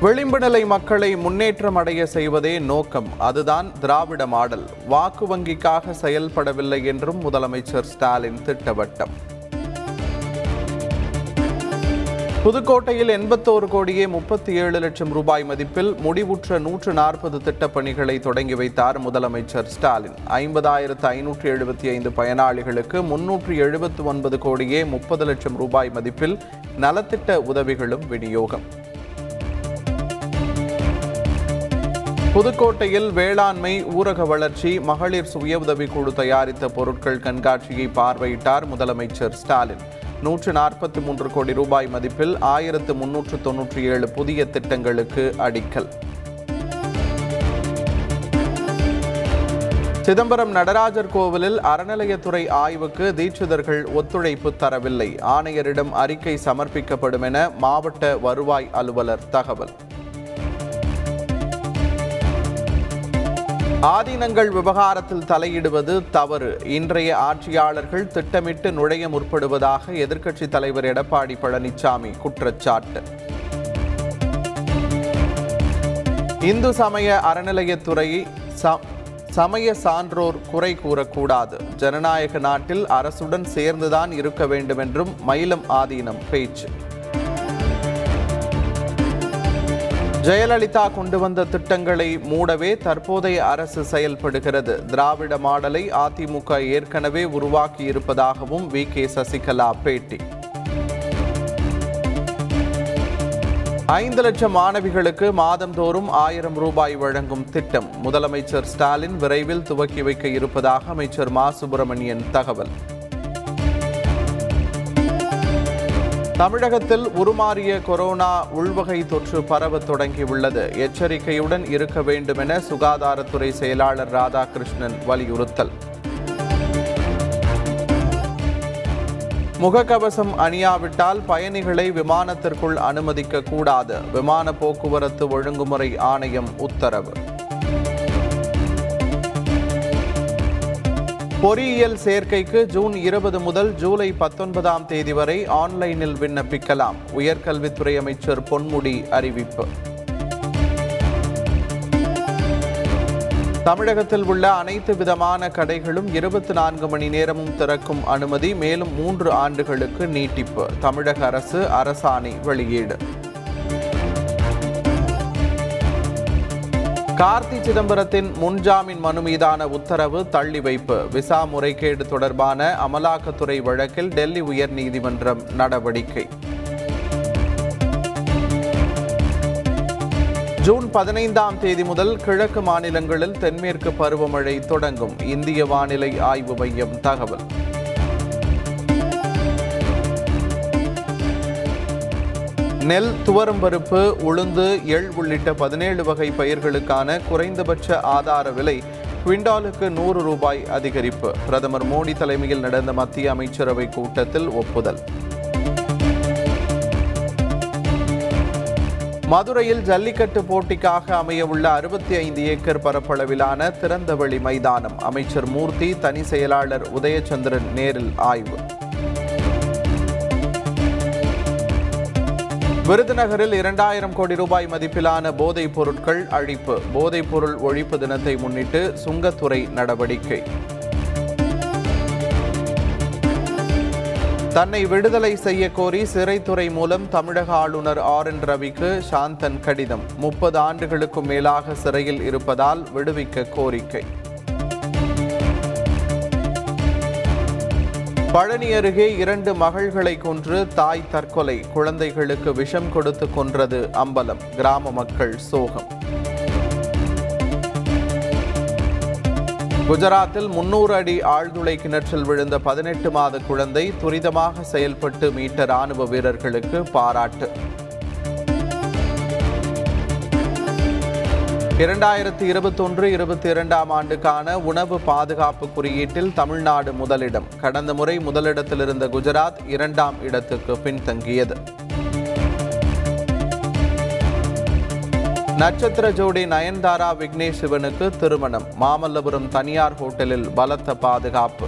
விளிம்பு நிலை மக்களை முன்னேற்றம் அடைய செய்வதே நோக்கம். அதுதான் திராவிட மாடல். வாக்கு வங்கிக்காக செயல்படவில்லை என்றும் முதலமைச்சர் ஸ்டாலின் திட்டவட்டம். புதுக்கோட்டையில் எண்பத்தோரு கோடியே முப்பத்தி ஏழு லட்சம் ரூபாய் மதிப்பில் முடிவுற்ற நூற்று நாற்பது திட்டப்பணிகளை தொடங்கி வைத்தார் முதலமைச்சர் ஸ்டாலின். ஐம்பதாயிரத்து ஐநூற்று எழுபத்தி ஐந்து பயனாளிகளுக்கு முன்னூற்று எழுபத்து ஒன்பது கோடியே முப்பது லட்சம் ரூபாய் மதிப்பில் நலத்திட்ட உதவிகளும் விநியோகம். புதுக்கோட்டையில் வேளாண்மை ஊரக வளர்ச்சி மகளிர் சுய உதவிக்குழு தயாரித்த பொருட்கள் கண்காட்சியை பார்வையிட்டார் முதலமைச்சர் ஸ்டாலின். நூற்று நாற்பத்தி மூன்று கோடி ரூபாய் மதிப்பில் ஆயிரத்து முன்னூற்று தொன்னூற்றி ஏழு புதிய திட்டங்களுக்கு அடிக்கல். சிதம்பரம் நடராஜர் கோவிலில் அறநிலையத்துறை ஆய்வுக்கு தீட்சிதர்கள் ஒத்துழைப்பு தரவில்லை. ஆணையரிடம் அறிக்கை சமர்ப்பிக்கப்படும் என மாவட்ட வருவாய் அலுவலர் தகவல். ஆதீனங்கள் விவகாரத்தில் தலையிடுவது தவறு. இன்றைய ஆட்சியாளர்கள் திட்டமிட்டு நுழைய முற்படுவதாக எதிர்க்கட்சித் தலைவர் எடப்பாடி பழனிசாமி குற்றச்சாட்டு. இந்து சமய அறநிலையத்துறை ச- சமய சான்றோர் குறை கூறக்கூடாது. ஜனநாயக நாட்டில் அரசுடன் சேர்ந்துதான் இருக்க வேண்டும் என்றும் மயிலம் ஆதீனம் பேச்சு. ஜெயலலிதா கொண்டு வந்த திட்டங்களை மூடவே தற்போதைய அரசு செயல்படுகிறது. திராவிட மாடலை அதிமுக ஏற்கனவே உருவாக்கி இருப்பதாகவும் வி. கே. சசிகலா பேட்டி. ஐந்து லட்சம் மாணவிகளுக்கு மாதந்தோறும் ஆயிரம் ரூபாய் வழங்கும் திட்டம். முதலமைச்சர் ஸ்டாலின் விரைவில் துவக்கி வைக்க இருப்பதாக அமைச்சர் மா. சுப்பிரமணியன் தகவல். தமிழகத்தில் உருமாறிய கொரோனா உள்வகை தொற்று பரவ தொடங்கியுள்ளது. எச்சரிக்கையுடன் இருக்க வேண்டும் என சுகாதாரத்துறை செயலாளர் ராதாகிருஷ்ணன் வலியுறுத்தல். முகக்கவசம் அணியாவிட்டால் பயணிகளை விமானத்திற்குள் அனுமதிக்க கூடாது. விமான போக்குவரத்து ஒழுங்குமுறை ஆணையம் உத்தரவு. பொறியியல் சேர்க்கைக்கு ஜூன் இருபது முதல் ஜூலை பத்தொன்பதாம் தேதி வரை ஆன்லைனில் விண்ணப்பிக்கலாம். உயர்கல்வித்துறை அமைச்சர் பொன்முடி அறிவிப்பு. தமிழகத்தில் உள்ள அனைத்து விதமான கடைகளும் இருபத்தி நான்கு மணி நேரமும் திறக்கும் அனுமதி மேலும் மூன்று ஆண்டுகளுக்கு நீட்டிப்பு. தமிழக அரசு அரசாணை வெளியீடு. கார்த்தி சிதம்பரத்தின் முன்ஜாமீன் மனு மீதான உத்தரவு தள்ளி வைப்பு. விசா முறைகேடு தொடர்பான அமலாக்கத்துறை வழக்கில் டெல்லி உயர்நீதிமன்றம் நடவடிக்கை. ஜூன் பதினைந்தாம் தேதி முதல் கிழக்கு மாநிலங்களில் தென்மேற்கு பருவமழை தொடங்கும். இந்திய வானிலை ஆய்வு மையம் தகவல். நெல் துவரம்பருப்பு உளுந்து எள் உள்ளிட்ட பதினேழு வகை பயிர்களுக்கான குறைந்தபட்ச ஆதார விலை குவிண்டாலுக்கு நூறு ரூபாய் அதிகரிப்பு. பிரதமர் மோடி தலைமையில் நடந்த மத்திய அமைச்சரவை கூட்டத்தில் ஒப்புதல். மதுரையில் ஜல்லிக்கட்டு போட்டிக்காக அமையவுள்ள அறுபத்தி ஐந்து ஏக்கர் பரப்பளவிலான திறந்தவெளி மைதானம். அமைச்சர் மூர்த்தி தனி செயலாளர் உதயச்சந்திரன் நேரில் ஆய்வு. விருதுநகரில் இரண்டாயிரம் கோடி ரூபாய் மதிப்பிலான போதைப் பொருட்கள் அழிப்பு. போதைப் பொருள் ஒழிப்பு தினத்தை முன்னிட்டு சுங்கத்துறை நடவடிக்கை. தன்னை விடுதலை செய்ய கோரி சிறைத்துறை மூலம் தமிழக ஆளுநர் ஆர் என் ரவிக்கு சாந்தன் கடிதம். முப்பது ஆண்டுகளுக்கும் மேலாக சிறையில் இருப்பதால் விடுவிக்க கோரிக்கை. பழனி அருகே இரண்டு மகள்களை கொன்று தாய் தற்கொலை. குழந்தைகளுக்கு விஷம் கொடுத்து கொன்றது அம்பலம். கிராம மக்கள் சோகம். குஜராத்தில் முன்னூறு அடி ஆழ்துளை கிணற்றில் விழுந்த பதினெட்டு மாத குழந்தை துரிதமாக செயல்பட்டு மீட்ட ராணுவ வீரர்களுக்கு பாராட்டு. இரண்டாயிரத்தி இருபத்தொன்று இருபத்தி இரண்டாம் ஆண்டுக்கான உணவு பாதுகாப்பு குறியீட்டில் தமிழ்நாடு முதலிடம். கடந்த முறை முதலிடத்தில் இருந்த குஜராத் இரண்டாம் இடத்துக்கு பின்தங்கியது. நட்சத்திர ஜோடி நயன்தாரா விக்னேஷ் சிவனுக்கு திருமணம். மாமல்லபுரம் தனியார் ஹோட்டலில் பலத்த பாதுகாப்பு.